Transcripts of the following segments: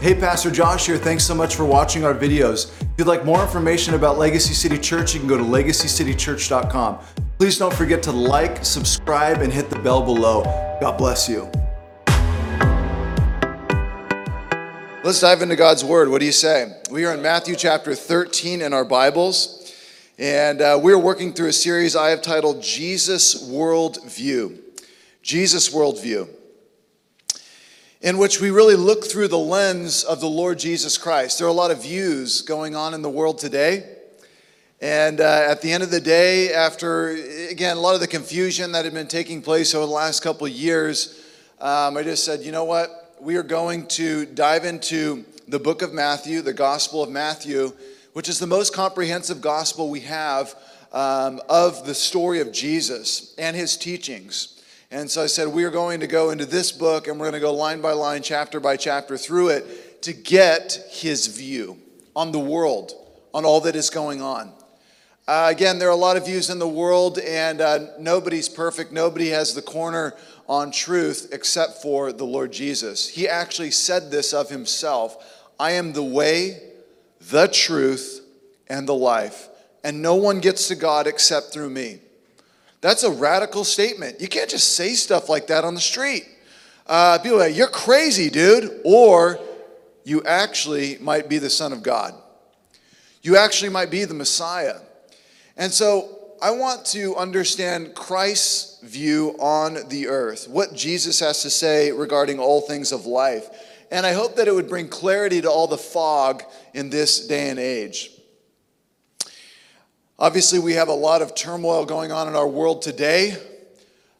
Hey, Pastor Josh here. Thanks so much for watching our videos. If you'd like more information about Legacy City Church, you can go to legacycitychurch.com. Please don't forget to like, subscribe, and hit the bell below. God bless you. Let's dive into God's Word. What do you say? We are in Matthew chapter 13 in our Bibles, and uh, we're working through a series I have titled Jesus Worldview. Jesus Worldview in which we really look through the lens of the Lord Jesus Christ. There are a lot of views going on in the world today. And uh, at the end of the day, after, again, a lot of the confusion that had been taking place over the last couple of years, um, I just said, you know what? We are going to dive into the book of Matthew, the Gospel of Matthew, which is the most comprehensive gospel we have um, of the story of Jesus and his teachings. And so I said, we are going to go into this book and we're going to go line by line, chapter by chapter through it to get his view on the world, on all that is going on. Uh, again, there are a lot of views in the world, and uh, nobody's perfect. Nobody has the corner on truth except for the Lord Jesus. He actually said this of himself I am the way, the truth, and the life, and no one gets to God except through me. That's a radical statement. You can't just say stuff like that on the street. Uh, people like, you're crazy, dude. Or you actually might be the Son of God. You actually might be the Messiah. And so I want to understand Christ's view on the earth, what Jesus has to say regarding all things of life. And I hope that it would bring clarity to all the fog in this day and age. Obviously, we have a lot of turmoil going on in our world today,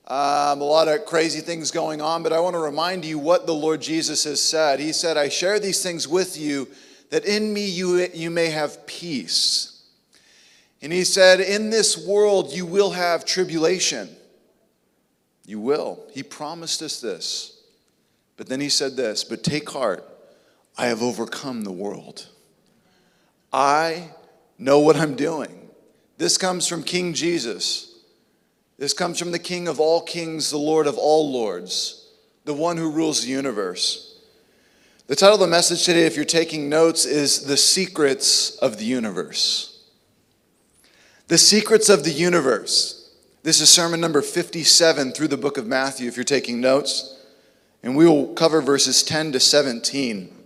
um, a lot of crazy things going on, but I want to remind you what the Lord Jesus has said. He said, I share these things with you that in me you, you may have peace. And he said, In this world you will have tribulation. You will. He promised us this. But then he said this, But take heart, I have overcome the world. I know what I'm doing. This comes from King Jesus. This comes from the King of all kings, the Lord of all lords, the one who rules the universe. The title of the message today, if you're taking notes, is The Secrets of the Universe. The Secrets of the Universe. This is sermon number 57 through the book of Matthew, if you're taking notes. And we will cover verses 10 to 17.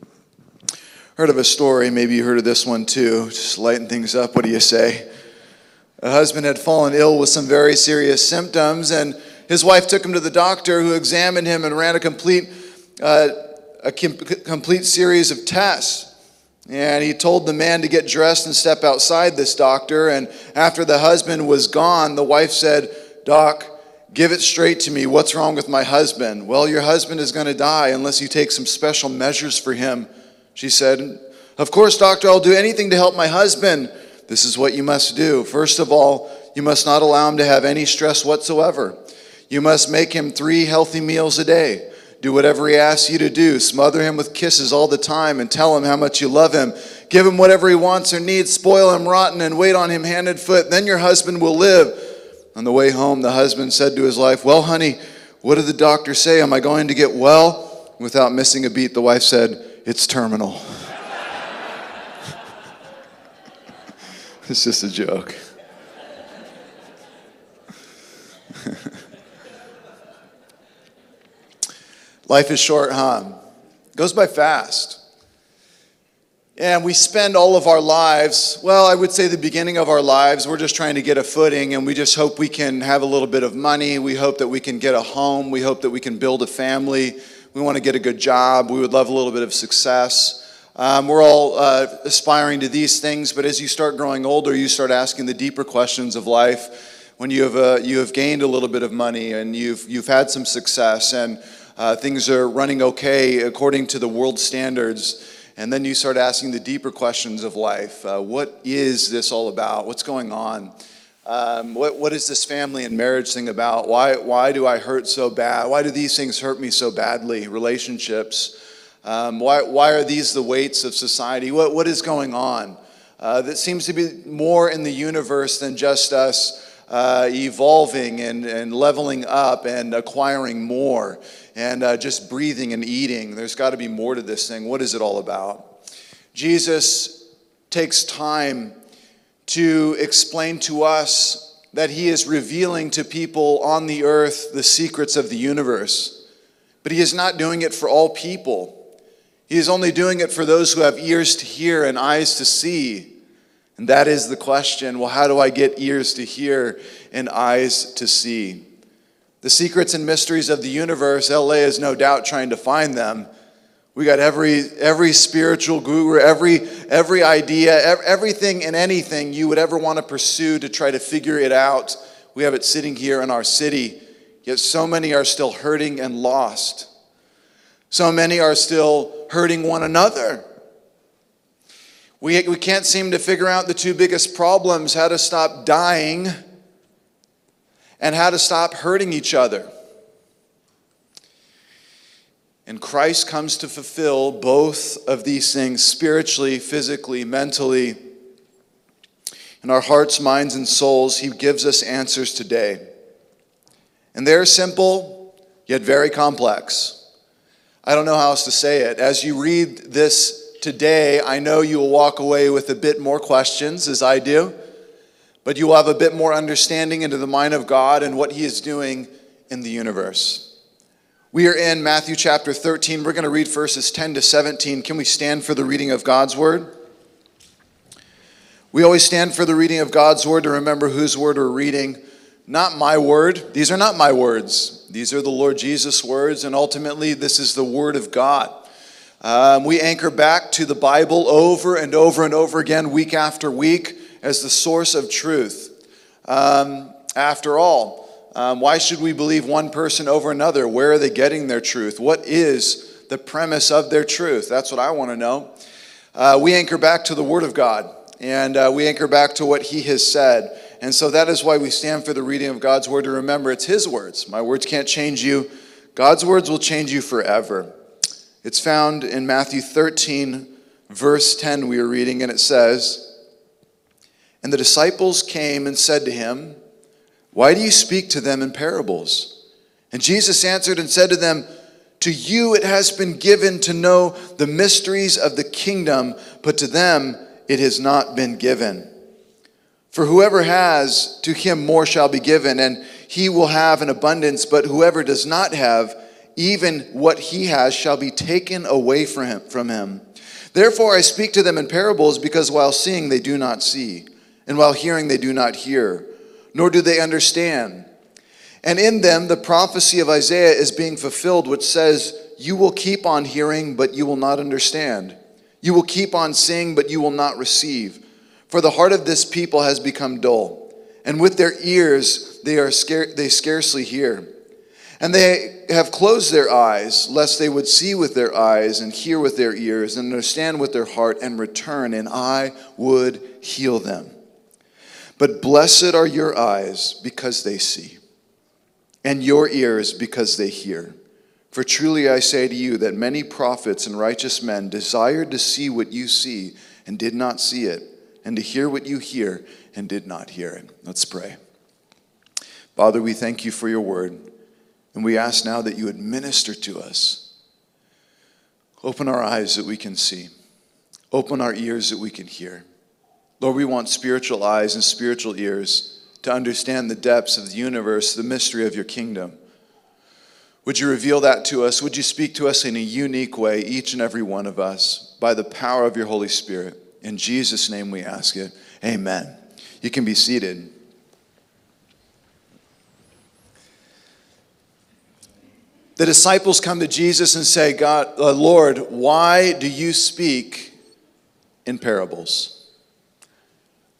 Heard of a story, maybe you heard of this one too. Just lighten things up. What do you say? A husband had fallen ill with some very serious symptoms, and his wife took him to the doctor, who examined him and ran a complete, uh, a com- complete series of tests. And he told the man to get dressed and step outside this doctor. And after the husband was gone, the wife said, Doc, give it straight to me. What's wrong with my husband? Well, your husband is going to die unless you take some special measures for him, she said. Of course, doctor, I'll do anything to help my husband. This is what you must do. First of all, you must not allow him to have any stress whatsoever. You must make him three healthy meals a day. Do whatever he asks you to do. Smother him with kisses all the time and tell him how much you love him. Give him whatever he wants or needs. Spoil him rotten and wait on him hand and foot. Then your husband will live. On the way home, the husband said to his wife, Well, honey, what did the doctor say? Am I going to get well? Without missing a beat, the wife said, It's terminal. It's just a joke. Life is short, huh? Goes by fast. And we spend all of our lives, well, I would say the beginning of our lives, we're just trying to get a footing and we just hope we can have a little bit of money. We hope that we can get a home. We hope that we can build a family. We want to get a good job. We would love a little bit of success. Um, we're all uh, aspiring to these things, but as you start growing older, you start asking the deeper questions of life. When you have, uh, you have gained a little bit of money and you've, you've had some success and uh, things are running okay according to the world standards, and then you start asking the deeper questions of life. Uh, what is this all about? What's going on? Um, what, what is this family and marriage thing about? Why, why do I hurt so bad? Why do these things hurt me so badly? Relationships. Um, why, why are these the weights of society? What, what is going on? Uh, that seems to be more in the universe than just us uh, evolving and, and leveling up and acquiring more. and uh, just breathing and eating. There's got to be more to this thing. What is it all about? Jesus takes time to explain to us that he is revealing to people on the earth the secrets of the universe. But he is not doing it for all people. He is only doing it for those who have ears to hear and eyes to see. And that is the question well, how do I get ears to hear and eyes to see? The secrets and mysteries of the universe, LA is no doubt trying to find them. We got every, every spiritual guru, every, every idea, everything and anything you would ever want to pursue to try to figure it out. We have it sitting here in our city, yet so many are still hurting and lost. So many are still hurting one another. We, we can't seem to figure out the two biggest problems how to stop dying and how to stop hurting each other. And Christ comes to fulfill both of these things spiritually, physically, mentally. In our hearts, minds, and souls, He gives us answers today. And they're simple, yet very complex. I don't know how else to say it. As you read this today, I know you will walk away with a bit more questions, as I do, but you will have a bit more understanding into the mind of God and what He is doing in the universe. We are in Matthew chapter 13. We're going to read verses 10 to 17. Can we stand for the reading of God's word? We always stand for the reading of God's word to remember whose word we're reading. Not my word. These are not my words. These are the Lord Jesus' words, and ultimately, this is the word of God. Um, we anchor back to the Bible over and over and over again, week after week, as the source of truth. Um, after all, um, why should we believe one person over another? Where are they getting their truth? What is the premise of their truth? That's what I want to know. Uh, we anchor back to the Word of God, and uh, we anchor back to what He has said. And so that is why we stand for the reading of God's Word to remember it's His words. My words can't change you, God's words will change you forever. It's found in Matthew 13, verse 10, we are reading, and it says, And the disciples came and said to him, why do you speak to them in parables? And Jesus answered and said to them, To you it has been given to know the mysteries of the kingdom, but to them it has not been given. For whoever has, to him more shall be given, and he will have an abundance, but whoever does not have, even what he has shall be taken away from him. From him. Therefore I speak to them in parables, because while seeing they do not see, and while hearing they do not hear nor do they understand. And in them, the prophecy of Isaiah is being fulfilled, which says, You will keep on hearing, but you will not understand. You will keep on seeing, but you will not receive. For the heart of this people has become dull, and with their ears they, are scar- they scarcely hear. And they have closed their eyes, lest they would see with their eyes, and hear with their ears, and understand with their heart, and return, and I would heal them. But blessed are your eyes because they see, and your ears because they hear. For truly I say to you that many prophets and righteous men desired to see what you see and did not see it, and to hear what you hear and did not hear it. Let's pray. Father, we thank you for your word, and we ask now that you would minister to us. Open our eyes that we can see, open our ears that we can hear. Lord, we want spiritual eyes and spiritual ears to understand the depths of the universe, the mystery of your kingdom. Would you reveal that to us? Would you speak to us in a unique way, each and every one of us, by the power of your Holy Spirit? In Jesus' name we ask it. Amen. You can be seated. The disciples come to Jesus and say, God, uh, Lord, why do you speak in parables?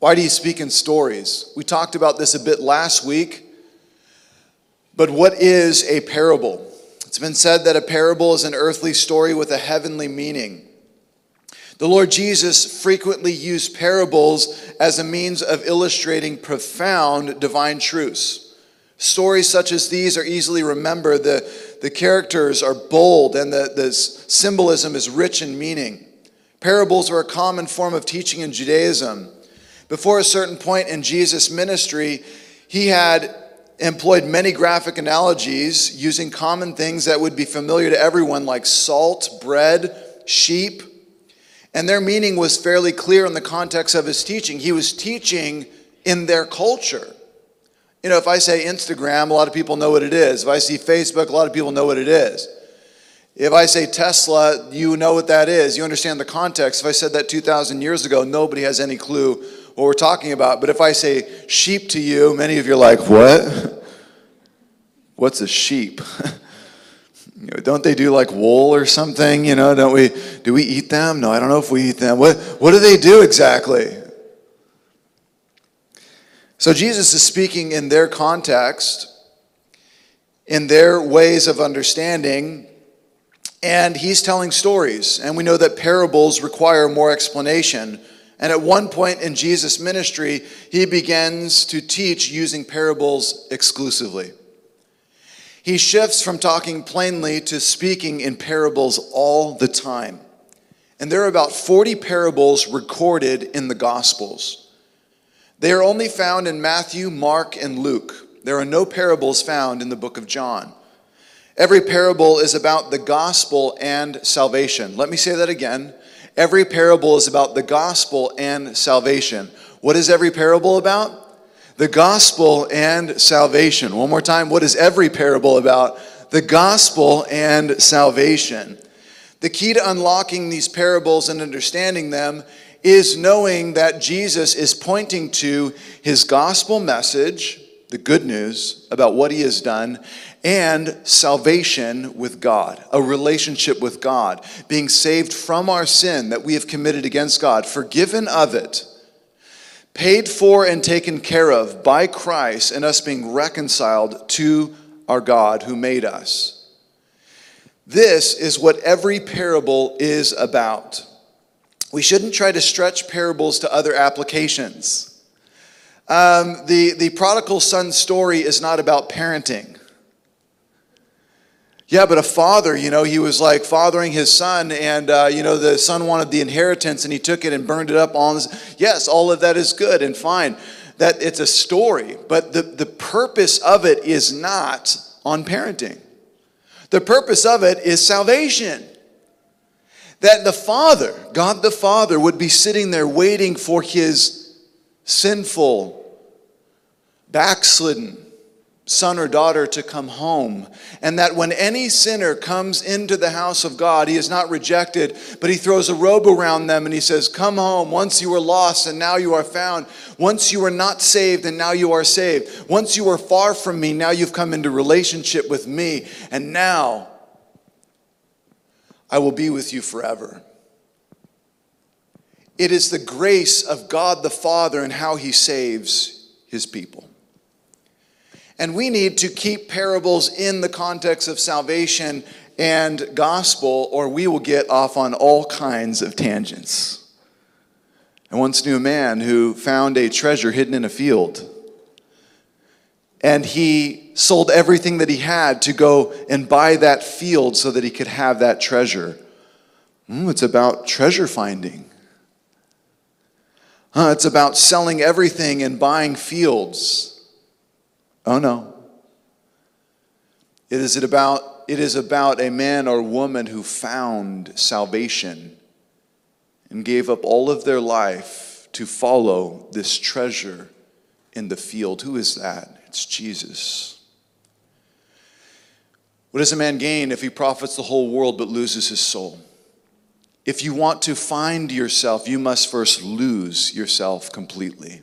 Why do you speak in stories? We talked about this a bit last week. But what is a parable? It's been said that a parable is an earthly story with a heavenly meaning. The Lord Jesus frequently used parables as a means of illustrating profound divine truths. Stories such as these are easily remembered. The, the characters are bold and the, the symbolism is rich in meaning. Parables are a common form of teaching in Judaism. Before a certain point in Jesus' ministry, he had employed many graphic analogies using common things that would be familiar to everyone, like salt, bread, sheep. And their meaning was fairly clear in the context of his teaching. He was teaching in their culture. You know, if I say Instagram, a lot of people know what it is. If I see Facebook, a lot of people know what it is. If I say Tesla, you know what that is. You understand the context. If I said that 2,000 years ago, nobody has any clue what we're talking about. But if I say sheep to you, many of you are like, what? What's a sheep? you know, don't they do like wool or something? You know, don't we? Do we eat them? No, I don't know if we eat them. What, what do they do exactly? So Jesus is speaking in their context, in their ways of understanding and he's telling stories. And we know that parables require more explanation. And at one point in Jesus' ministry, he begins to teach using parables exclusively. He shifts from talking plainly to speaking in parables all the time. And there are about 40 parables recorded in the Gospels. They are only found in Matthew, Mark, and Luke. There are no parables found in the book of John. Every parable is about the gospel and salvation. Let me say that again. Every parable is about the gospel and salvation. What is every parable about? The gospel and salvation. One more time. What is every parable about? The gospel and salvation. The key to unlocking these parables and understanding them is knowing that Jesus is pointing to his gospel message, the good news about what he has done, and salvation with God, a relationship with God, being saved from our sin that we have committed against God, forgiven of it, paid for and taken care of by Christ, and us being reconciled to our God who made us. This is what every parable is about. We shouldn't try to stretch parables to other applications. Um, the, the prodigal son story is not about parenting. Yeah, but a father, you know, he was like fathering his son, and, uh, you know, the son wanted the inheritance and he took it and burned it up on. Yes, all of that is good and fine. That it's a story, but the, the purpose of it is not on parenting. The purpose of it is salvation. That the Father, God the Father, would be sitting there waiting for his sinful, backslidden, son or daughter to come home. And that when any sinner comes into the house of God, he is not rejected, but he throws a robe around them and he says, Come home. Once you were lost and now you are found. Once you were not saved and now you are saved. Once you were far from me, now you've come into relationship with me. And now I will be with you forever. It is the grace of God the Father and how he saves his people. And we need to keep parables in the context of salvation and gospel, or we will get off on all kinds of tangents. I once knew a man who found a treasure hidden in a field. And he sold everything that he had to go and buy that field so that he could have that treasure. Mm, it's about treasure finding. Huh, it's about selling everything and buying fields. Oh no. It is about it is about a man or woman who found salvation and gave up all of their life to follow this treasure in the field. Who is that? It's Jesus. What does a man gain if he profits the whole world but loses his soul? If you want to find yourself, you must first lose yourself completely.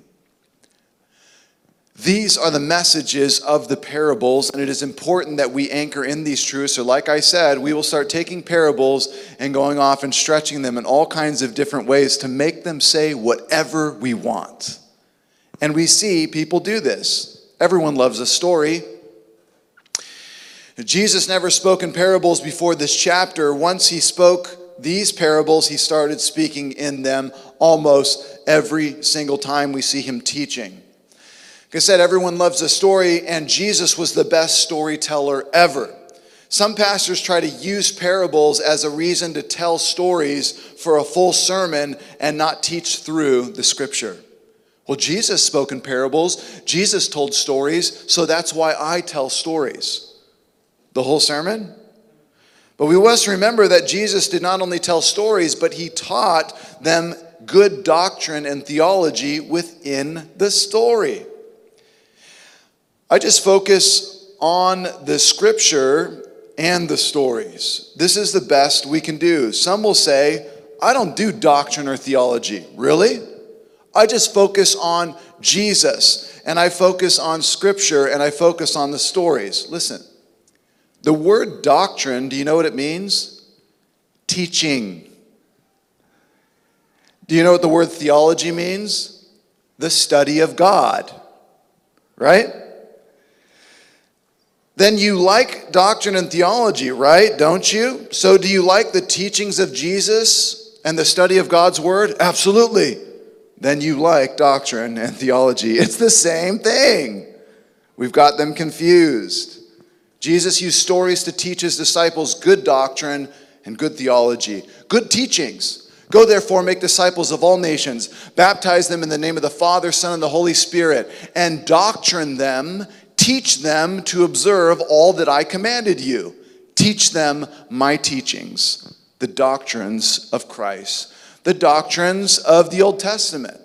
These are the messages of the parables, and it is important that we anchor in these truths. So, like I said, we will start taking parables and going off and stretching them in all kinds of different ways to make them say whatever we want. And we see people do this. Everyone loves a story. Jesus never spoke in parables before this chapter. Once he spoke these parables, he started speaking in them almost every single time we see him teaching. Like I said, everyone loves a story, and Jesus was the best storyteller ever. Some pastors try to use parables as a reason to tell stories for a full sermon and not teach through the scripture. Well, Jesus spoke in parables, Jesus told stories, so that's why I tell stories. The whole sermon? But we must remember that Jesus did not only tell stories, but he taught them good doctrine and theology within the story. I just focus on the scripture and the stories. This is the best we can do. Some will say, I don't do doctrine or theology. Really? I just focus on Jesus and I focus on scripture and I focus on the stories. Listen, the word doctrine, do you know what it means? Teaching. Do you know what the word theology means? The study of God, right? Then you like doctrine and theology, right? Don't you? So do you like the teachings of Jesus and the study of God's word? Absolutely. Then you like doctrine and theology. It's the same thing. We've got them confused. Jesus used stories to teach his disciples good doctrine and good theology, good teachings. Go therefore, make disciples of all nations, baptize them in the name of the Father, Son, and the Holy Spirit, and doctrine them, teach them to observe all that I commanded you. Teach them my teachings, the doctrines of Christ, the doctrines of the Old Testament.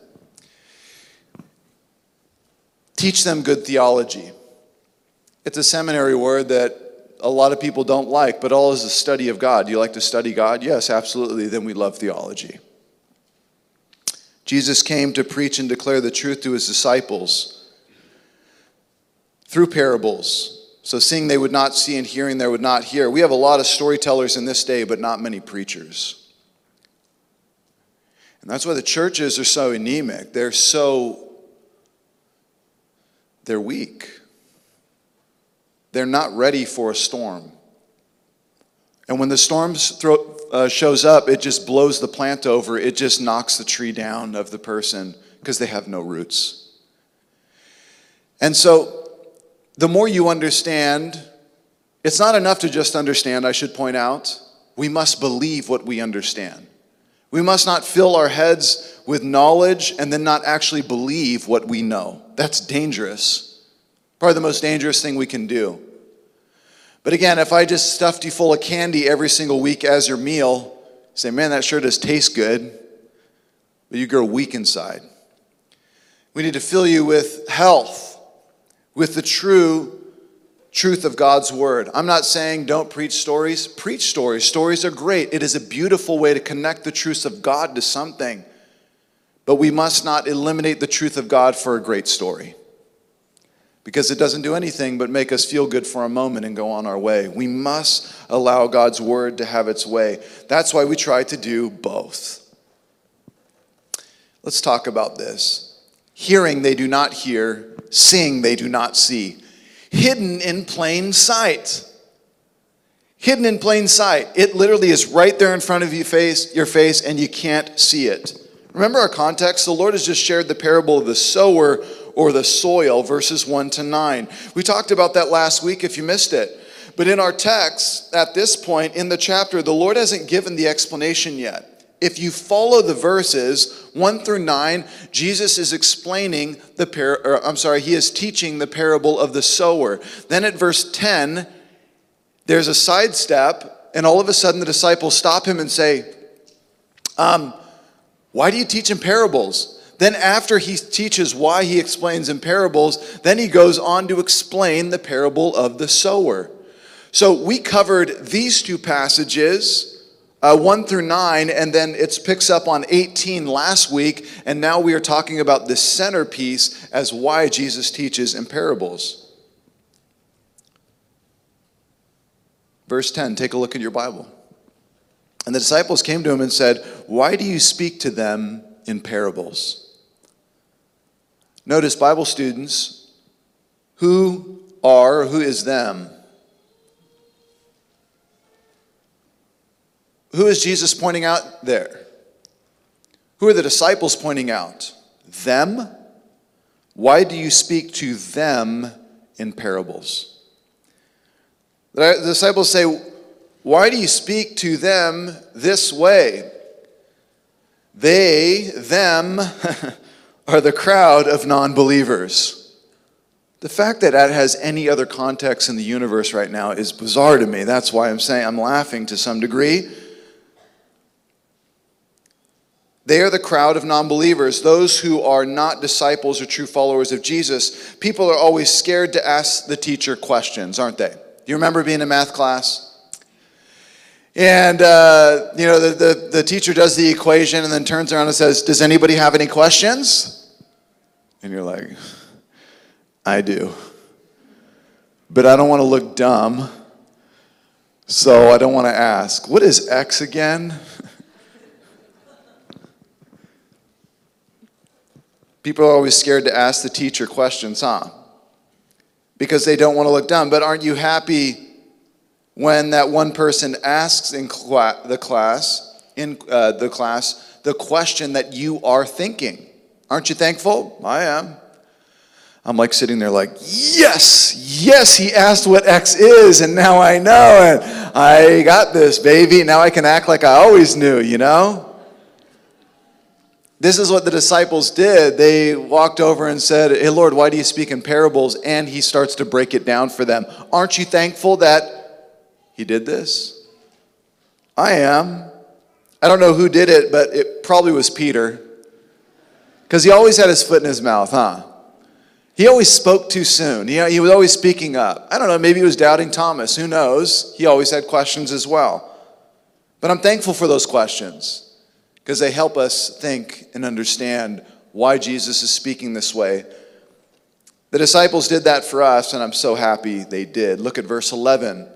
Teach them good theology. It's a seminary word that a lot of people don't like, but all is a study of God. Do you like to study God? Yes, absolutely. Then we love theology. Jesus came to preach and declare the truth to his disciples through parables. So, seeing they would not see and hearing they would not hear. We have a lot of storytellers in this day, but not many preachers. And that's why the churches are so anemic. They're so, they're weak. They're not ready for a storm. And when the storm throw, uh, shows up, it just blows the plant over. It just knocks the tree down of the person because they have no roots. And so, the more you understand, it's not enough to just understand, I should point out. We must believe what we understand. We must not fill our heads with knowledge and then not actually believe what we know. That's dangerous. Probably the most dangerous thing we can do. But again, if I just stuffed you full of candy every single week as your meal, say, man, that sure does taste good, but you grow weak inside. We need to fill you with health, with the true truth of God's word. I'm not saying don't preach stories. Preach stories. Stories are great. It is a beautiful way to connect the truths of God to something. But we must not eliminate the truth of God for a great story because it doesn't do anything but make us feel good for a moment and go on our way. We must allow God's word to have its way. That's why we try to do both. Let's talk about this. Hearing, they do not hear, seeing, they do not see. Hidden in plain sight. Hidden in plain sight. It literally is right there in front of you face, your face, and you can't see it. Remember our context? The Lord has just shared the parable of the sower or the soil, verses 1 to 9. We talked about that last week if you missed it. But in our text, at this point in the chapter, the Lord hasn't given the explanation yet. If you follow the verses 1 through 9, Jesus is explaining the par- or, I'm sorry, he is teaching the parable of the sower. Then at verse 10, there's a sidestep, and all of a sudden the disciples stop him and say, um, Why do you teach in parables? Then, after he teaches why he explains in parables, then he goes on to explain the parable of the sower. So, we covered these two passages. Uh, 1 through 9, and then it picks up on 18 last week, and now we are talking about the centerpiece as why Jesus teaches in parables. Verse 10, take a look at your Bible. And the disciples came to him and said, Why do you speak to them in parables? Notice, Bible students, who are, who is them? Who is Jesus pointing out there? Who are the disciples pointing out? Them? Why do you speak to them in parables? The uh, disciples say, Why do you speak to them this way? They, them, are the crowd of non believers. The fact that that has any other context in the universe right now is bizarre to me. That's why I'm saying I'm laughing to some degree. They are the crowd of non believers, those who are not disciples or true followers of Jesus. People are always scared to ask the teacher questions, aren't they? Do you remember being in math class? And, uh, you know, the, the, the teacher does the equation and then turns around and says, Does anybody have any questions? And you're like, I do. But I don't want to look dumb, so I don't want to ask. What is X again? People are always scared to ask the teacher questions, huh? Because they don't want to look dumb. But aren't you happy when that one person asks in cl- the class, in uh, the class, the question that you are thinking. Aren't you thankful? I am. I'm like sitting there like, yes, yes, he asked what X is, and now I know, and I got this, baby. Now I can act like I always knew, you know? This is what the disciples did. They walked over and said, Hey, Lord, why do you speak in parables? And he starts to break it down for them. Aren't you thankful that he did this? I am. I don't know who did it, but it probably was Peter. Because he always had his foot in his mouth, huh? He always spoke too soon. He, he was always speaking up. I don't know, maybe he was doubting Thomas. Who knows? He always had questions as well. But I'm thankful for those questions because they help us think and understand why Jesus is speaking this way. The disciples did that for us, and I'm so happy they did. Look at verse 11.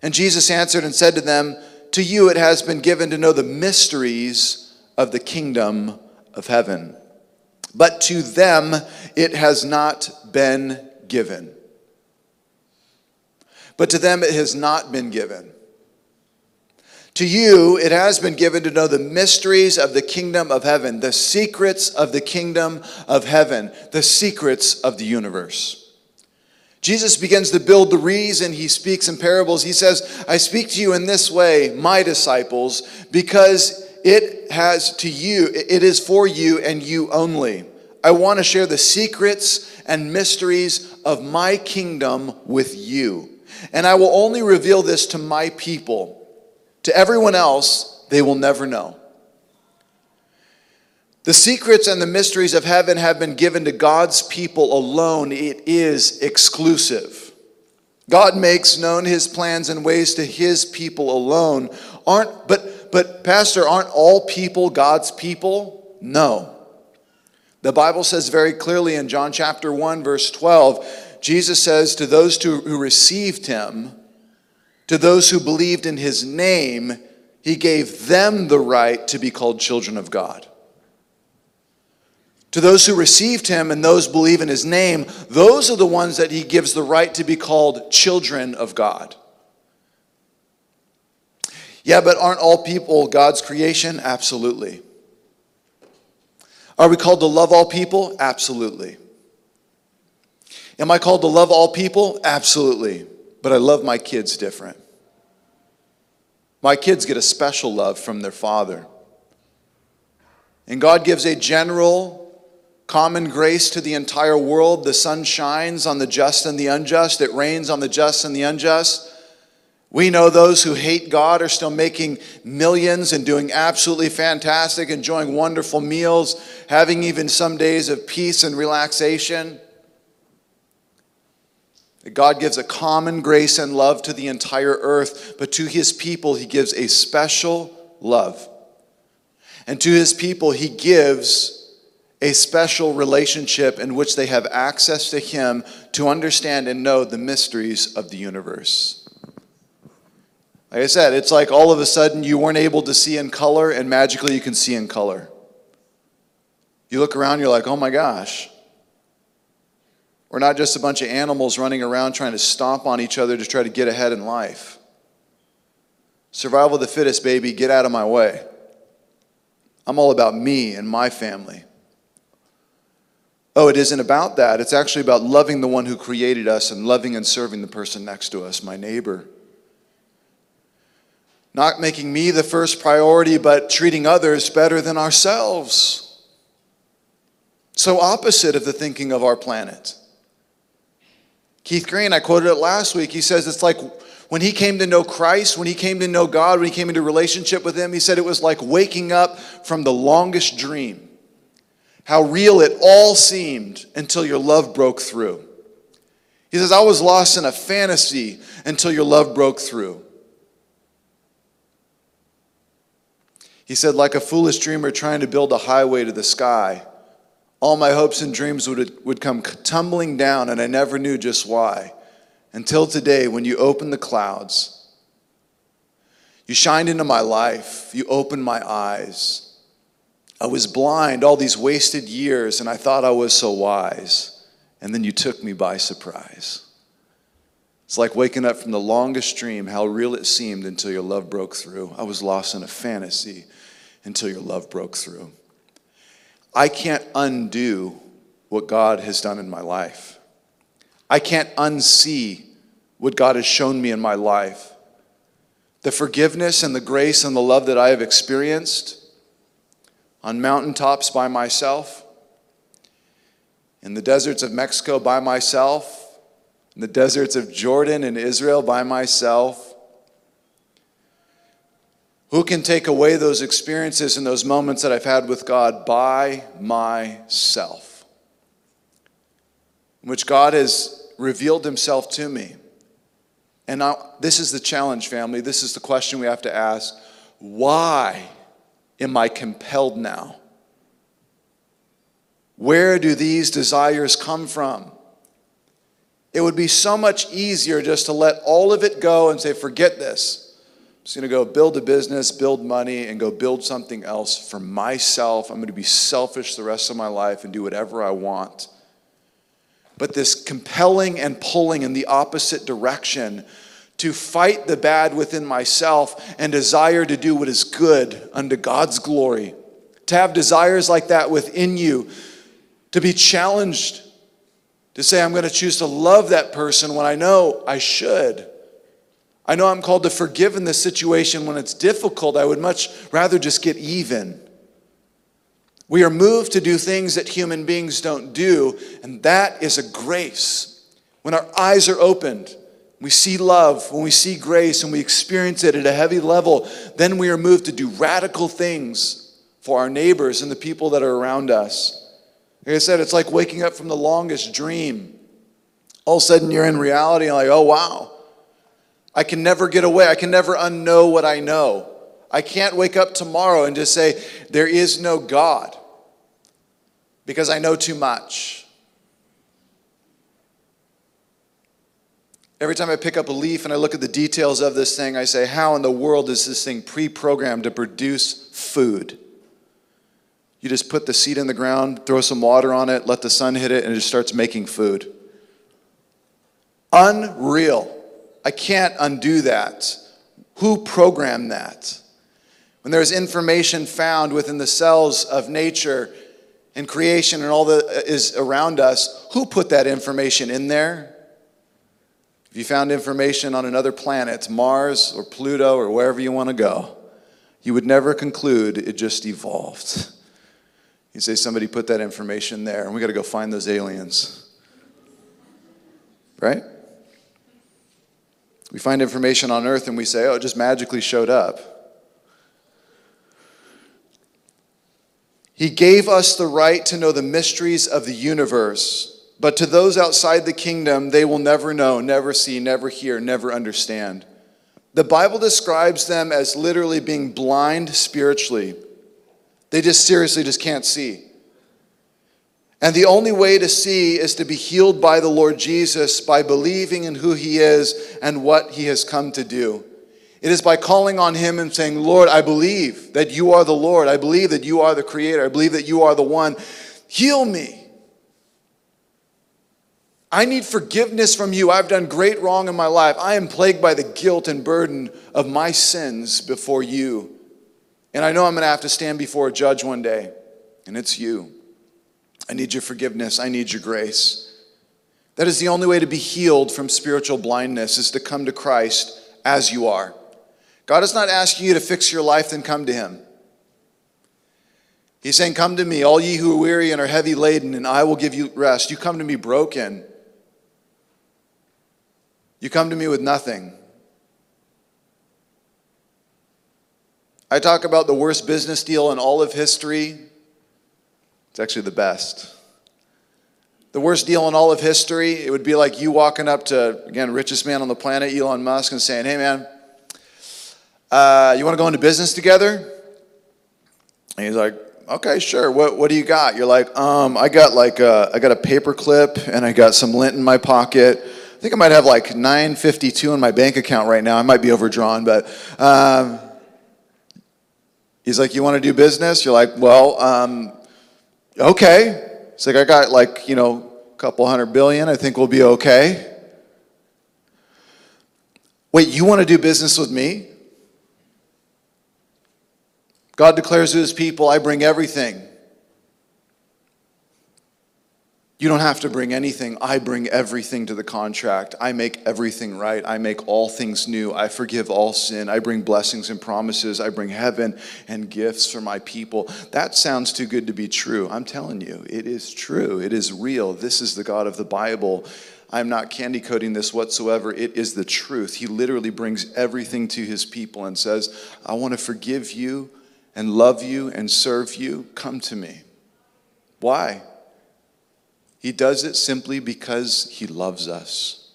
And Jesus answered and said to them, To you it has been given to know the mysteries of the kingdom of heaven, but to them it has not been given. But to them it has not been given. To you, it has been given to know the mysteries of the kingdom of heaven, the secrets of the kingdom of heaven, the secrets of the universe. Jesus begins to build the reason he speaks in parables. He says, I speak to you in this way, my disciples, because it has to you, it is for you and you only. I want to share the secrets and mysteries of my kingdom with you. And I will only reveal this to my people. To everyone else, they will never know. The secrets and the mysteries of heaven have been given to God's people alone. It is exclusive. God makes known his plans and ways to his people alone. Aren't but but pastor, aren't all people God's people? No. The Bible says very clearly in John chapter 1 verse 12, Jesus says to those who received him, to those who believed in his name, he gave them the right to be called children of God. To those who received him and those believe in his name, those are the ones that he gives the right to be called children of God. Yeah, but aren't all people God's creation? Absolutely. Are we called to love all people? Absolutely. Am I called to love all people? Absolutely. But I love my kids different. My kids get a special love from their father. And God gives a general common grace to the entire world. The sun shines on the just and the unjust, it rains on the just and the unjust. We know those who hate God are still making millions and doing absolutely fantastic, enjoying wonderful meals, having even some days of peace and relaxation. God gives a common grace and love to the entire earth, but to his people, he gives a special love. And to his people, he gives a special relationship in which they have access to Him to understand and know the mysteries of the universe. Like I said, it's like all of a sudden you weren't able to see in color, and magically you can see in color. You look around, you're like, oh my gosh. We're not just a bunch of animals running around trying to stomp on each other to try to get ahead in life. Survival of the fittest, baby, get out of my way. I'm all about me and my family. Oh, it isn't about that. It's actually about loving the one who created us and loving and serving the person next to us, my neighbor. Not making me the first priority, but treating others better than ourselves. So opposite of the thinking of our planet. Keith Green, I quoted it last week. He says it's like when he came to know Christ, when he came to know God, when he came into relationship with Him, he said it was like waking up from the longest dream. How real it all seemed until your love broke through. He says, I was lost in a fantasy until your love broke through. He said, like a foolish dreamer trying to build a highway to the sky, all my hopes and dreams would, would come tumbling down, and I never knew just why. Until today, when you opened the clouds, you shined into my life, you opened my eyes. I was blind all these wasted years, and I thought I was so wise and then you took me by surprise. It's like waking up from the longest dream, how real it seemed until your love broke through. I was lost in a fantasy until your love broke through. I can't undo what God has done in my life. I can't unsee what God has shown me in my life. The forgiveness and the grace and the love that I have experienced on mountaintops by myself in the deserts of Mexico by myself, in the deserts of Jordan and Israel by myself. Who can take away those experiences and those moments that I've had with God by myself? In which God has revealed himself to me. And now, this is the challenge, family. This is the question we have to ask. Why am I compelled now where do these desires come from? It would be so much easier just to let all of it go and say, forget this. Just going to go build a business, build money, and go build something else for myself. I'm going to be selfish the rest of my life and do whatever I want. But this compelling and pulling in the opposite direction to fight the bad within myself and desire to do what is good unto God's glory. To have desires like that within you to be challenged to say, I'm going to choose to love that person when I know I should. I know I'm called to forgive in this situation when it's difficult. I would much rather just get even. We are moved to do things that human beings don't do, and that is a grace. When our eyes are opened, we see love, when we see grace, and we experience it at a heavy level, then we are moved to do radical things for our neighbors and the people that are around us. Like I said, it's like waking up from the longest dream. All of a sudden, you're in reality and like, oh, wow. I can never get away. I can never unknow what I know. I can't wake up tomorrow and just say, there is no God because I know too much. Every time I pick up a leaf and I look at the details of this thing, I say, how in the world is this thing pre programmed to produce food? You just put the seed in the ground, throw some water on it, let the sun hit it, and it just starts making food. Unreal. I can't undo that. Who programmed that? When there's information found within the cells of nature and creation and all that is around us, who put that information in there? If you found information on another planet, Mars or Pluto or wherever you want to go, you would never conclude it just evolved. You say somebody put that information there, and we got to go find those aliens. Right? We find information on earth and we say, oh, it just magically showed up. He gave us the right to know the mysteries of the universe, but to those outside the kingdom, they will never know, never see, never hear, never understand. The Bible describes them as literally being blind spiritually. They just seriously just can't see. And the only way to see is to be healed by the Lord Jesus by believing in who he is and what he has come to do. It is by calling on him and saying, Lord, I believe that you are the Lord. I believe that you are the creator. I believe that you are the one. Heal me. I need forgiveness from you. I've done great wrong in my life. I am plagued by the guilt and burden of my sins before you. And I know I'm going to have to stand before a judge one day, and it's you. I need your forgiveness. I need your grace. That is the only way to be healed from spiritual blindness is to come to Christ as you are. God is not asking you to fix your life then come to him. He's saying, Come to me, all ye who are weary and are heavy laden, and I will give you rest. You come to me broken. You come to me with nothing. I talk about the worst business deal in all of history. It's actually the best. The worst deal in all of history, it would be like you walking up to, again, richest man on the planet, Elon Musk, and saying, Hey, man, uh, you want to go into business together? And he's like, Okay, sure. What, what do you got? You're like, um, I got like a, I got a paper clip and I got some lint in my pocket. I think I might have like 952 in my bank account right now. I might be overdrawn, but um, he's like, You want to do business? You're like, Well, um, okay. It's like, I got like, you know, a couple hundred billion. I think we'll be okay. Wait, you want to do business with me? God declares to his people, I bring everything. You don't have to bring anything. I bring everything to the contract. I make everything right. I make all things new. I forgive all sin. I bring blessings and promises. I bring heaven and gifts for my people. That sounds too good to be true. I'm telling you, it is true. It is real. This is the God of the Bible. I'm not candy coating this whatsoever. It is the truth. He literally brings everything to his people and says, I want to forgive you and love you and serve you. Come to me. Why? He does it simply because he loves us.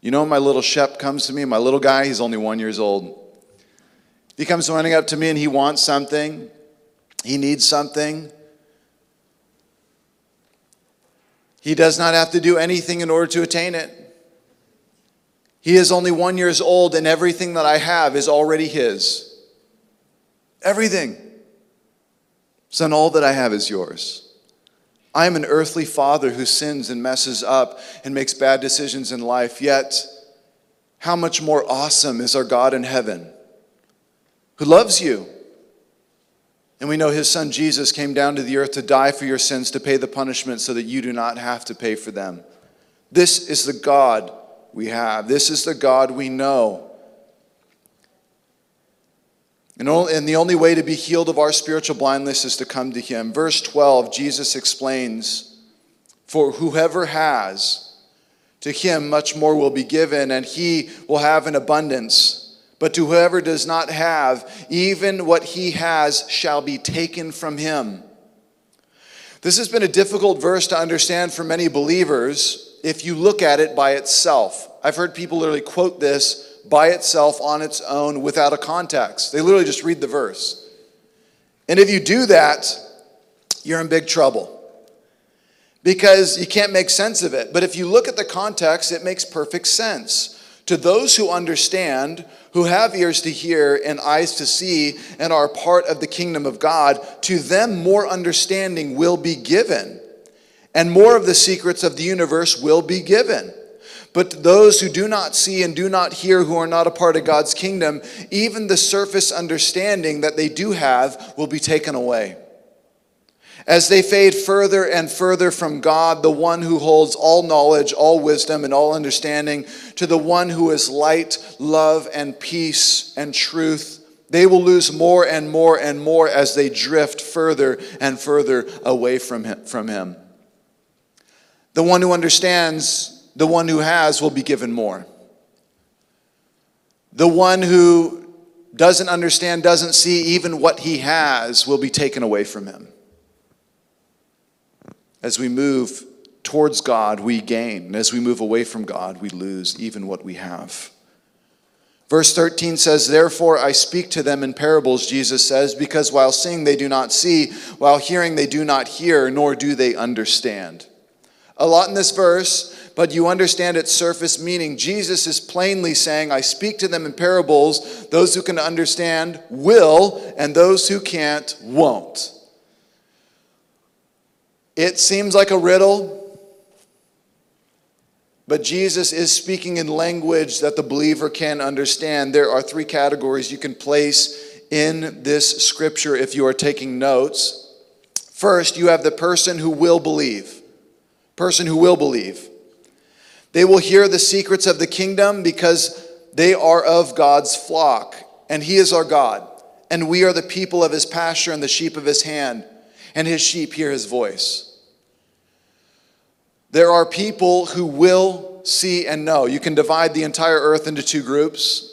You know, my little Shep comes to me, my little guy, he's only one years old. He comes running up to me and he wants something, he needs something. He does not have to do anything in order to attain it. He is only one years old, and everything that I have is already his. Everything. Son, all that I have is yours. I am an earthly father who sins and messes up and makes bad decisions in life, yet, how much more awesome is our God in heaven who loves you? And we know his son Jesus came down to the earth to die for your sins, to pay the punishment so that you do not have to pay for them. This is the God we have. This is the God we know. And the only way to be healed of our spiritual blindness is to come to Him. Verse 12, Jesus explains For whoever has, to him much more will be given, and he will have an abundance. But to whoever does not have, even what he has shall be taken from him. This has been a difficult verse to understand for many believers if you look at it by itself. I've heard people literally quote this by itself on its own without a context. They literally just read the verse. And if you do that, you're in big trouble because you can't make sense of it. But if you look at the context, it makes perfect sense. To those who understand, who have ears to hear and eyes to see, and are part of the kingdom of God, to them more understanding will be given, and more of the secrets of the universe will be given. But those who do not see and do not hear, who are not a part of God's kingdom, even the surface understanding that they do have will be taken away. As they fade further and further from God, the one who holds all knowledge, all wisdom, and all understanding, to the one who is light, love, and peace and truth, they will lose more and more and more as they drift further and further away from him. From him. The one who understands the one who has will be given more. The one who doesn't understand, doesn't see even what he has, will be taken away from him. As we move towards God, we gain. And as we move away from God, we lose even what we have. Verse 13 says, Therefore I speak to them in parables, Jesus says, because while seeing they do not see, while hearing they do not hear, nor do they understand. A lot in this verse but you understand its surface meaning. Jesus is plainly saying, I speak to them in parables. Those who can understand will, and those who can't won't. It seems like a riddle, but Jesus is speaking in language that the believer can understand. There are three categories you can place in this scripture if you are taking notes. First, you have the person who will believe. Person who will believe. They will hear the secrets of the kingdom because they are of God's flock, and He is our God. and we are the people of his pasture and the sheep of his hand, and his sheep hear his voice. There are people who will see and know. You can divide the entire earth into two groups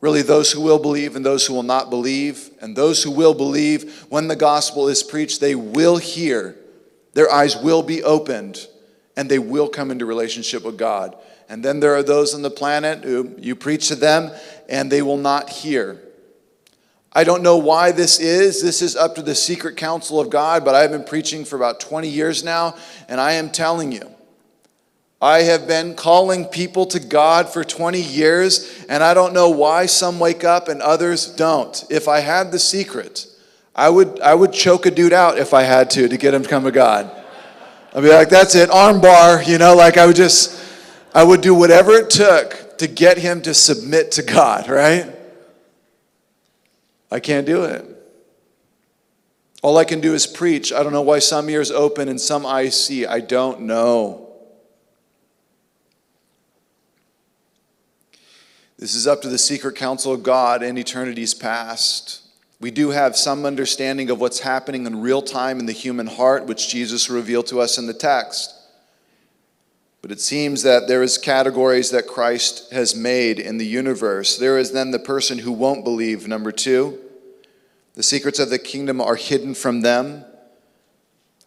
really, those who will believe and those who will not believe. And those who will believe, when the gospel is preached, they will hear, their eyes will be opened, and they will come into relationship with God. And then there are those on the planet who you preach to them and they will not hear. I don't know why this is. This is up to the secret counsel of God, but I've been preaching for about 20 years now, and I am telling you, I have been calling people to God for 20 years, and I don't know why some wake up and others don't. If I had the secret, I would, I would choke a dude out if I had to to get him to come to God. I'd be like, that's it, armbar, you know, like I would just, I would do whatever it took to get him to submit to God, right? I can't do it. All I can do is preach. I don't know why some ears open and some eyes see. I don't know. This is up to the secret counsel of God in eternity's past. We do have some understanding of what's happening in real time in the human heart, which Jesus revealed to us in the text. But it seems that there is categories that Christ has made in the universe. There is then the person who won't believe, number two. The secrets of the kingdom are hidden from them.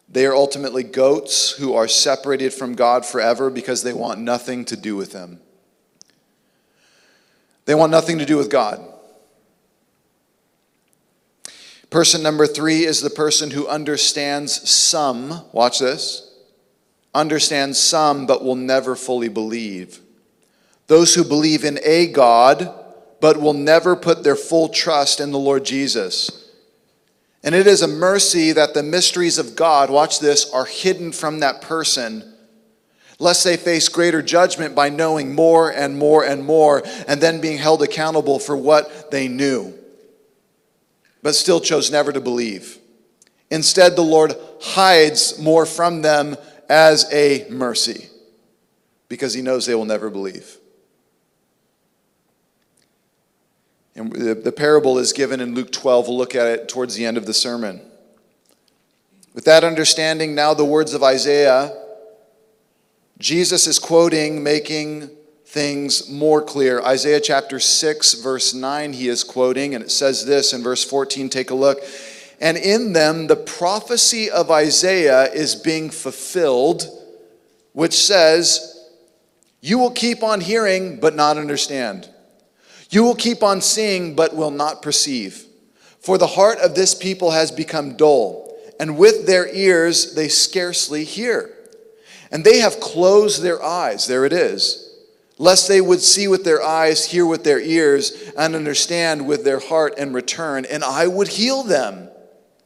They are ultimately goats who are separated from God forever because they want nothing to do with Him. They want nothing to do with God. Person number three is the person who understands some, watch this, understands some but will never fully believe. Those who believe in a God but will never put their full trust in the Lord Jesus. And it is a mercy that the mysteries of God, watch this, are hidden from that person lest they face greater judgment by knowing more and more and more, and then being held accountable for what they knew, but still chose never to believe. Instead, the Lord hides more from them as a mercy because he knows they will never believe. And the, the parable is given in Luke 12. We'll look at it towards the end of the sermon. With that understanding, now the words of Isaiah Jesus is quoting, making things more clear. Isaiah chapter 6, verse 9, he is quoting, and it says this in verse 14. Take a look. And in them, the prophecy of Isaiah is being fulfilled, which says, You will keep on hearing, but not understand. You will keep on seeing, but will not perceive. For the heart of this people has become dull, and with their ears they scarcely hear and they have closed their eyes, there it is, lest they would see with their eyes, hear with their ears, and understand with their heart and return, and I would heal them.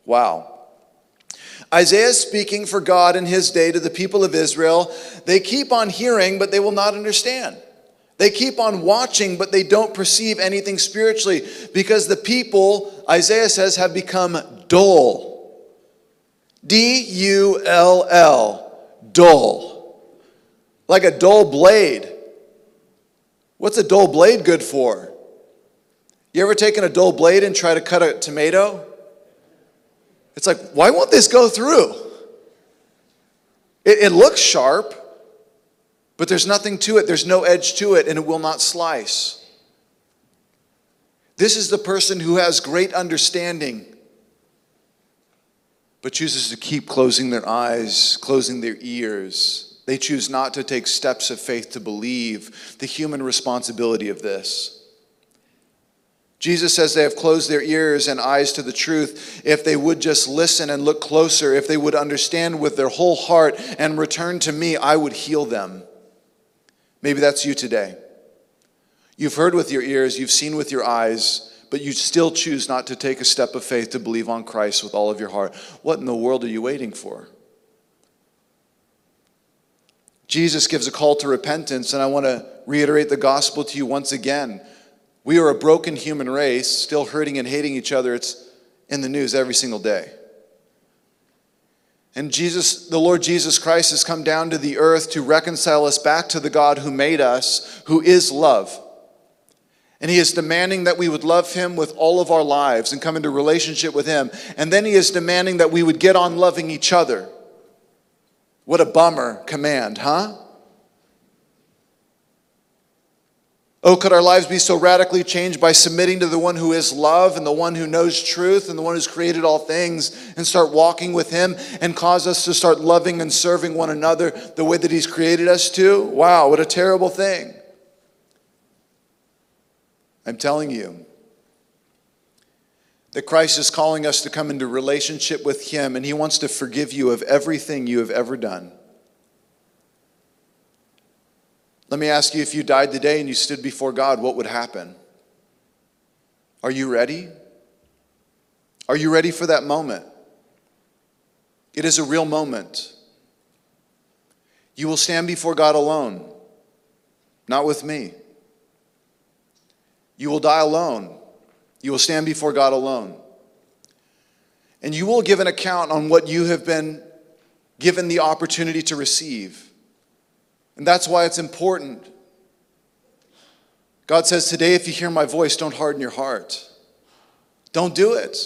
Wow. Isaiah is speaking for God in his day to the people of Israel. They keep on hearing, but they will not understand. They keep on watching, but they don't perceive anything spiritually because the people, Isaiah says, have become dull. D U L L dull, like a dull blade. What's a dull blade good for? You ever taken a dull blade and try to cut a tomato? It's like, why won't this go through? It, it looks sharp, but there's nothing to it. There's no edge to it, and it will not slice. This is the person who has great understanding but chooses to keep closing their eyes, closing their ears. They choose not to take steps of faith to believe the human responsibility of this. Jesus says they have closed their ears and eyes to the truth. If they would just listen and look closer, if they would understand with their whole heart and return to me, I would heal them. Maybe that's you today. You've heard with your ears, you've seen with your eyes, but you still choose not to take a step of faith to believe on Christ with all of your heart, what in the world are you waiting for? Jesus gives a call to repentance, and I want to reiterate the gospel to you once again. We are a broken human race, still hurting and hating each other. It's in the news every single day. And Jesus, the Lord Jesus Christ, has come down to the earth to reconcile us back to the God who made us, who is love. And he is demanding that we would love him with all of our lives and come into relationship with him. And then he is demanding that we would get on loving each other. What a bummer command, huh? Oh, could our lives be so radically changed by submitting to the one who is love and the one who knows truth and the one who's created all things and start walking with him and cause us to start loving and serving one another the way that he's created us to? Wow, what a terrible thing. I'm telling you that Christ is calling us to come into relationship with him and he wants to forgive you of everything you have ever done. Let me ask you if you died today and you stood before God, what would happen? Are you ready? Are you ready for that moment? It is a real moment. You will stand before God alone, not with me. You will die alone. You will stand before God alone. And you will give an account on what you have been given the opportunity to receive. And that's why it's important. God says, Today, if you hear my voice, don't harden your heart. Don't do it.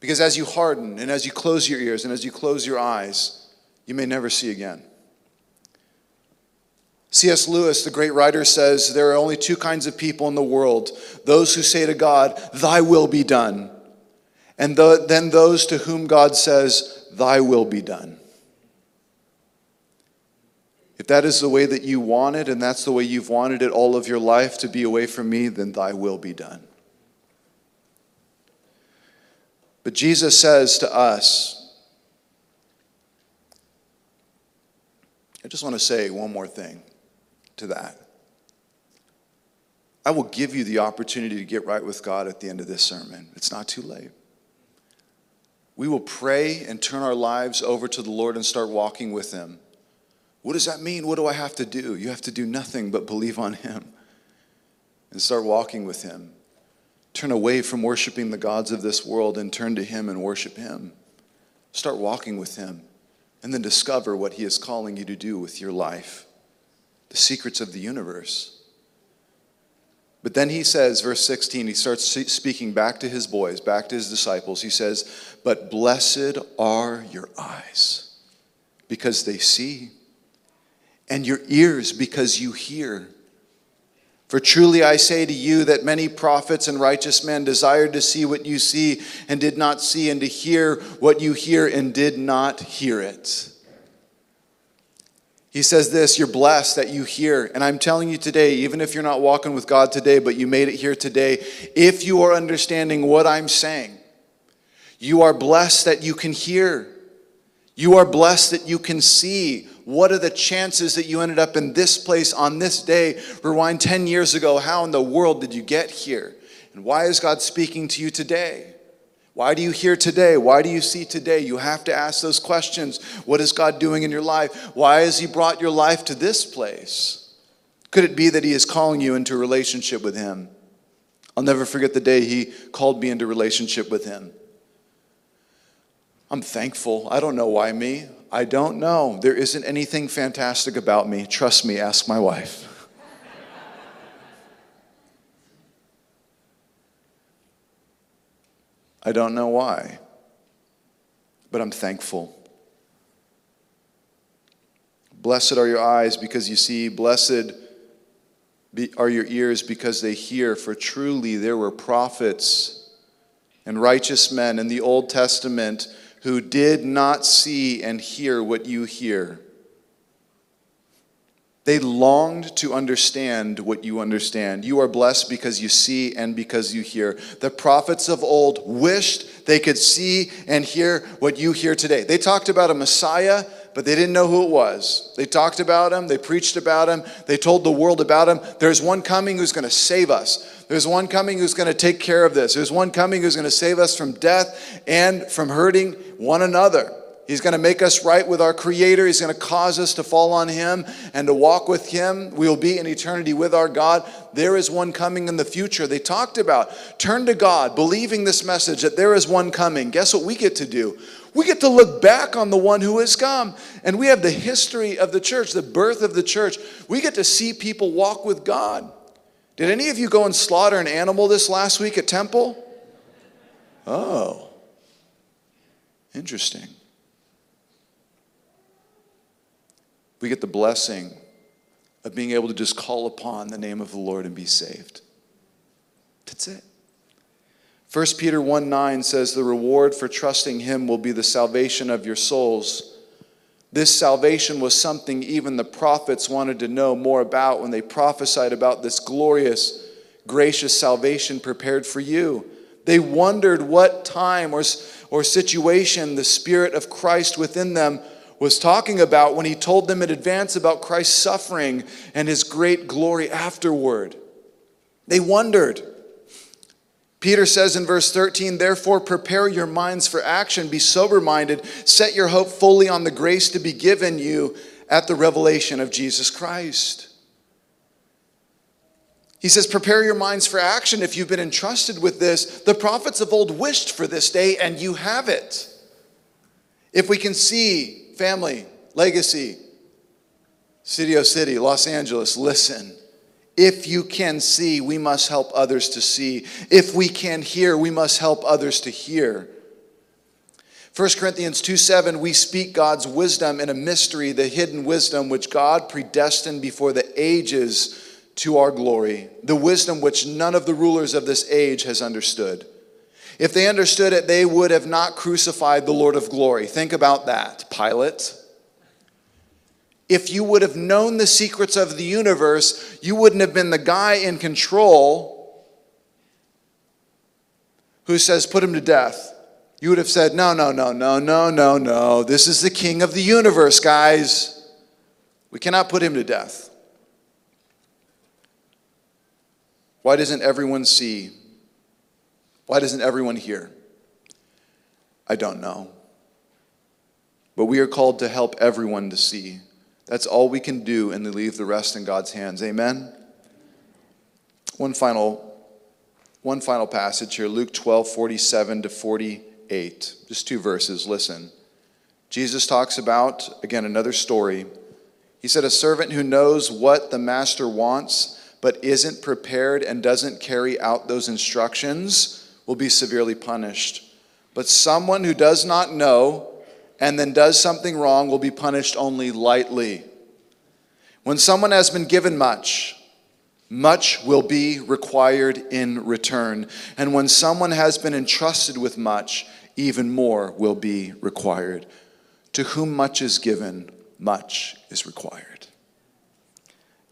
Because as you harden and as you close your ears and as you close your eyes, you may never see again. C.S. Lewis, the great writer, says there are only two kinds of people in the world those who say to God, Thy will be done, and the, then those to whom God says, Thy will be done. If that is the way that you want it, and that's the way you've wanted it all of your life to be away from me, then thy will be done. But Jesus says to us, I just want to say one more thing to that. I will give you the opportunity to get right with God at the end of this sermon. It's not too late. We will pray and turn our lives over to the Lord and start walking with Him. What does that mean? What do I have to do? You have to do nothing but believe on Him and start walking with Him. Turn away from worshiping the gods of this world and turn to Him and worship Him. Start walking with Him and then discover what He is calling you to do with your life, the secrets of the universe. But then he says, verse 16, he starts speaking back to his boys, back to his disciples. He says, But blessed are your eyes because they see and your ears because you hear. For truly I say to you that many prophets and righteous men desired to see what you see and did not see, and to hear what you hear and did not hear it. He says this You're blessed that you hear. And I'm telling you today, even if you're not walking with God today, but you made it here today, if you are understanding what I'm saying, you are blessed that you can hear. You are blessed that you can see what are the chances that you ended up in this place on this day? Rewind 10 years ago. How in the world did you get here? And why is God speaking to you today? Why do you hear today? Why do you see today? You have to ask those questions. What is God doing in your life? Why has He brought your life to this place? Could it be that He is calling you into a relationship with Him? I'll never forget the day He called me into relationship with Him. I'm thankful. I don't know why me. I don't know. There isn't anything fantastic about me. Trust me, ask my wife. I don't know why, but I'm thankful. Blessed are your eyes because you see, blessed are your ears because they hear, for truly there were prophets and righteous men in the Old Testament who did not see and hear what you hear. They longed to understand what you understand. You are blessed because you see and because you hear. The prophets of old wished they could see and hear what you hear today. They talked about a Messiah, but they didn't know who it was. They talked about him, they preached about him, they told the world about him. There's one coming who's going to save us. There's one coming who's going to take care of this. There's one coming who's going to save us from death and from hurting one another. He's going to make us right with our Creator. He's going to cause us to fall on Him and to walk with Him. We will be in eternity with our God. There is one coming in the future. They talked about turn to God, believing this message that there is one coming. Guess what we get to do? We get to look back on the one who has come. And we have the history of the church, the birth of the church. We get to see people walk with God. Did any of you go and slaughter an animal this last week at temple? Oh, interesting. We get the blessing of being able to just call upon the name of the Lord and be saved. That's it. 1 Peter 1 9 says, The reward for trusting him will be the salvation of your souls. This salvation was something even the prophets wanted to know more about when they prophesied about this glorious, gracious salvation prepared for you. They wondered what time or, or situation the Spirit of Christ within them was talking about when he told them in advance about Christ's suffering and his great glory afterward. They wondered. Peter says in verse 13, Therefore, prepare your minds for action, be sober minded, set your hope fully on the grace to be given you at the revelation of Jesus Christ. He says, Prepare your minds for action if you've been entrusted with this. The prophets of old wished for this day, and you have it. If we can see family, legacy, City O City, Los Angeles, listen. If you can see, we must help others to see. If we can hear, we must help others to hear. 1 Corinthians 2 7, we speak God's wisdom in a mystery, the hidden wisdom which God predestined before the ages to our glory, the wisdom which none of the rulers of this age has understood. If they understood it, they would have not crucified the Lord of glory. Think about that, Pilate. If you would have known the secrets of the universe, you wouldn't have been the guy in control who says, put him to death. You would have said, no, no, no, no, no, no, no. This is the king of the universe, guys. We cannot put him to death. Why doesn't everyone see why doesn't everyone hear? I don't know. But we are called to help everyone to see. That's all we can do and leave the rest in God's hands. Amen. One final one final passage here, Luke 12, 47 to 48. Just two verses. Listen. Jesus talks about, again, another story. He said, A servant who knows what the master wants, but isn't prepared and doesn't carry out those instructions will be severely punished. But someone who does not know and then does something wrong will be punished only lightly. When someone has been given much, much will be required in return. And when someone has been entrusted with much, even more will be required. To whom much is given, much is required.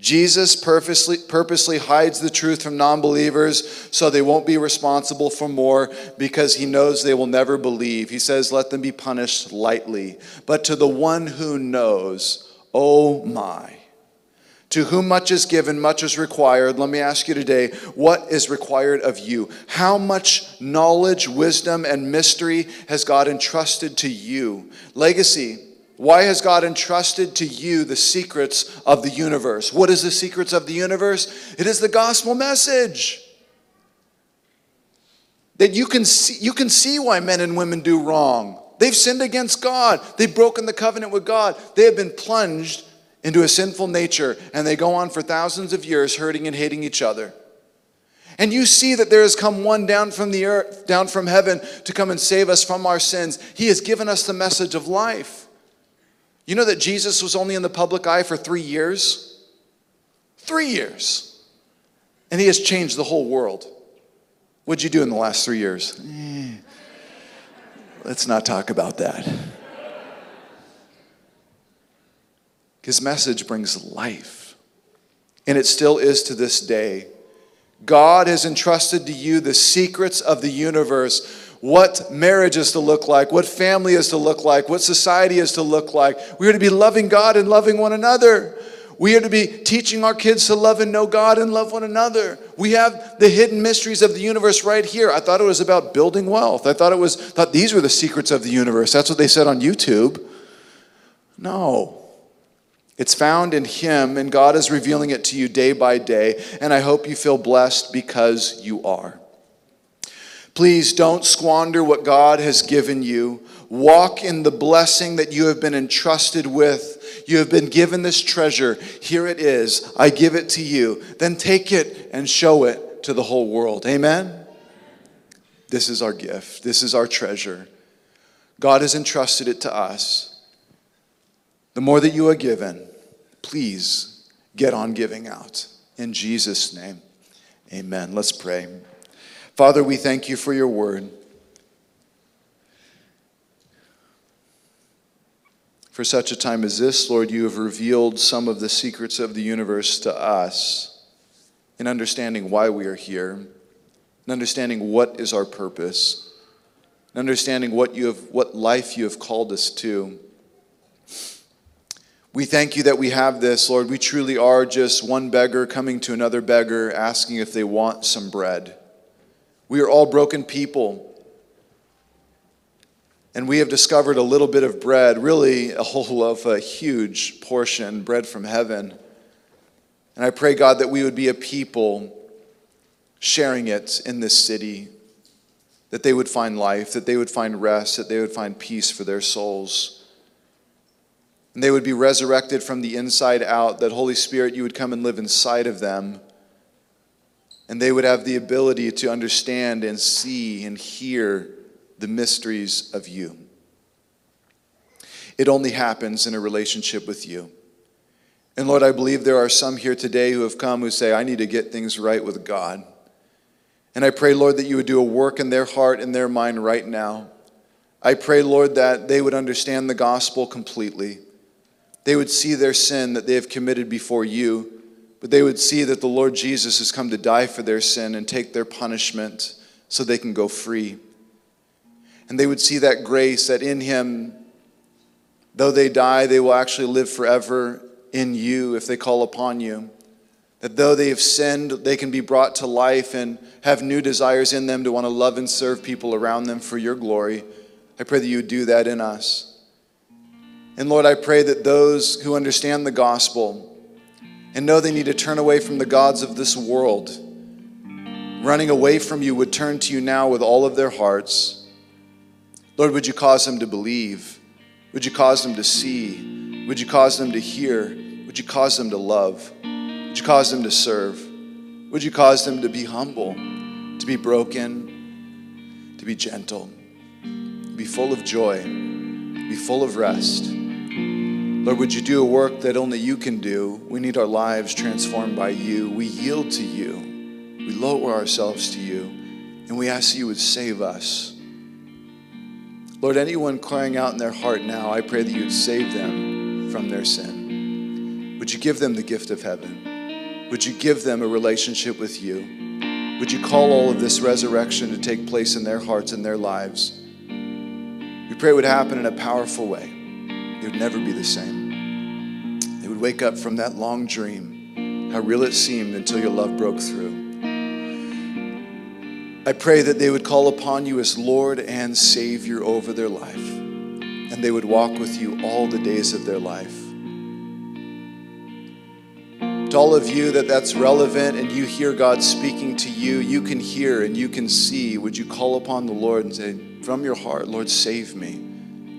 Jesus purposely, purposely hides the truth from non believers so they won't be responsible for more because he knows they will never believe. He says, Let them be punished lightly. But to the one who knows, oh my. To whom much is given, much is required. Let me ask you today what is required of you? How much knowledge, wisdom, and mystery has God entrusted to you? Legacy why has God entrusted to you the secrets of the universe? What is the secrets of the universe? It is the gospel message. That you can see, you can see why men and women do wrong. They've sinned against God. They've broken the covenant with God. They have been plunged into a sinful nature and they go on for thousands of years hurting and hating each other. And you see that there has come one down from the earth, down from heaven to come and save us from our sins. He has given us the message of life. You know that Jesus was only in the public eye for three years? Three years. And he has changed the whole world. What'd you do in the last three years? Eh, let's not talk about that. His message brings life, and it still is to this day. God has entrusted to you the secrets of the universe what marriage is to look like, what family is to look like, what society is to look like. We are to be loving God and loving one another. We are to be teaching our kids to love and know God and love one another. We have the hidden mysteries of the universe right here. I thought it was about building wealth. I thought it was thought these were the secrets of the universe. That's what they said on YouTube. No. It's found in him and God is revealing it to you day by day, and I hope you feel blessed because you are. Please don't squander what God has given you. Walk in the blessing that you have been entrusted with. You have been given this treasure. Here it is. I give it to you. Then take it and show it to the whole world. Amen? This is our gift, this is our treasure. God has entrusted it to us. The more that you are given, please get on giving out. In Jesus' name, amen. Let's pray. Father, we thank you for your word. For such a time as this, Lord, you have revealed some of the secrets of the universe to us in understanding why we are here, in understanding what is our purpose, in understanding what, you have, what life you have called us to. We thank you that we have this, Lord. We truly are just one beggar coming to another beggar asking if they want some bread. We are all broken people. And we have discovered a little bit of bread, really a whole of a huge portion, bread from heaven. And I pray, God, that we would be a people sharing it in this city, that they would find life, that they would find rest, that they would find peace for their souls. And they would be resurrected from the inside out, that Holy Spirit, you would come and live inside of them. And they would have the ability to understand and see and hear the mysteries of you. It only happens in a relationship with you. And Lord, I believe there are some here today who have come who say, I need to get things right with God. And I pray, Lord, that you would do a work in their heart and their mind right now. I pray, Lord, that they would understand the gospel completely. They would see their sin that they have committed before you, but they would see that the Lord Jesus has come to die for their sin and take their punishment so they can go free. And they would see that grace that in Him, though they die, they will actually live forever in you if they call upon you. That though they have sinned, they can be brought to life and have new desires in them to want to love and serve people around them for your glory. I pray that you do that in us. And Lord, I pray that those who understand the gospel and know they need to turn away from the gods of this world, running away from you, would turn to you now with all of their hearts Lord, would you cause them to believe? Would you cause them to see? Would you cause them to hear? Would you cause them to love? Would you cause them to serve? Would you cause them to be humble, to be broken, to be gentle, to be full of joy, be full of rest? Lord, would you do a work that only you can do? We need our lives transformed by you. We yield to you. We lower ourselves to you. And we ask that you would save us. Lord, anyone crying out in their heart now, I pray that you'd save them from their sin. Would you give them the gift of heaven? Would you give them a relationship with you? Would you call all of this resurrection to take place in their hearts and their lives? We pray it would happen in a powerful way. They would never be the same. They would wake up from that long dream, how real it seemed until your love broke through. I pray that they would call upon you as Lord and Savior over their life, and they would walk with you all the days of their life. To all of you that that's relevant and you hear God speaking to you, you can hear and you can see. Would you call upon the Lord and say, from your heart, Lord, save me?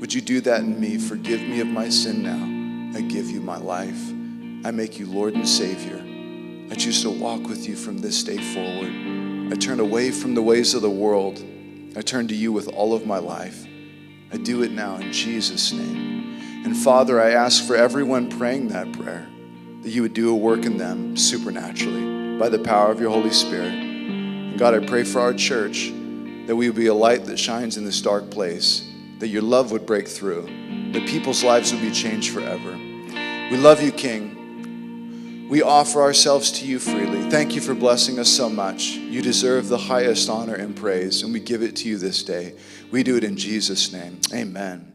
Would you do that in me? Forgive me of my sin now. I give you my life. I make you Lord and Savior. I choose to walk with you from this day forward. I turn away from the ways of the world. I turn to you with all of my life. I do it now in Jesus' name. And Father, I ask for everyone praying that prayer that you would do a work in them supernaturally by the power of your Holy Spirit. And God, I pray for our church that we would be a light that shines in this dark place, that your love would break through, that people's lives would be changed forever. We love you, King. We offer ourselves to you freely. Thank you for blessing us so much. You deserve the highest honor and praise, and we give it to you this day. We do it in Jesus' name. Amen.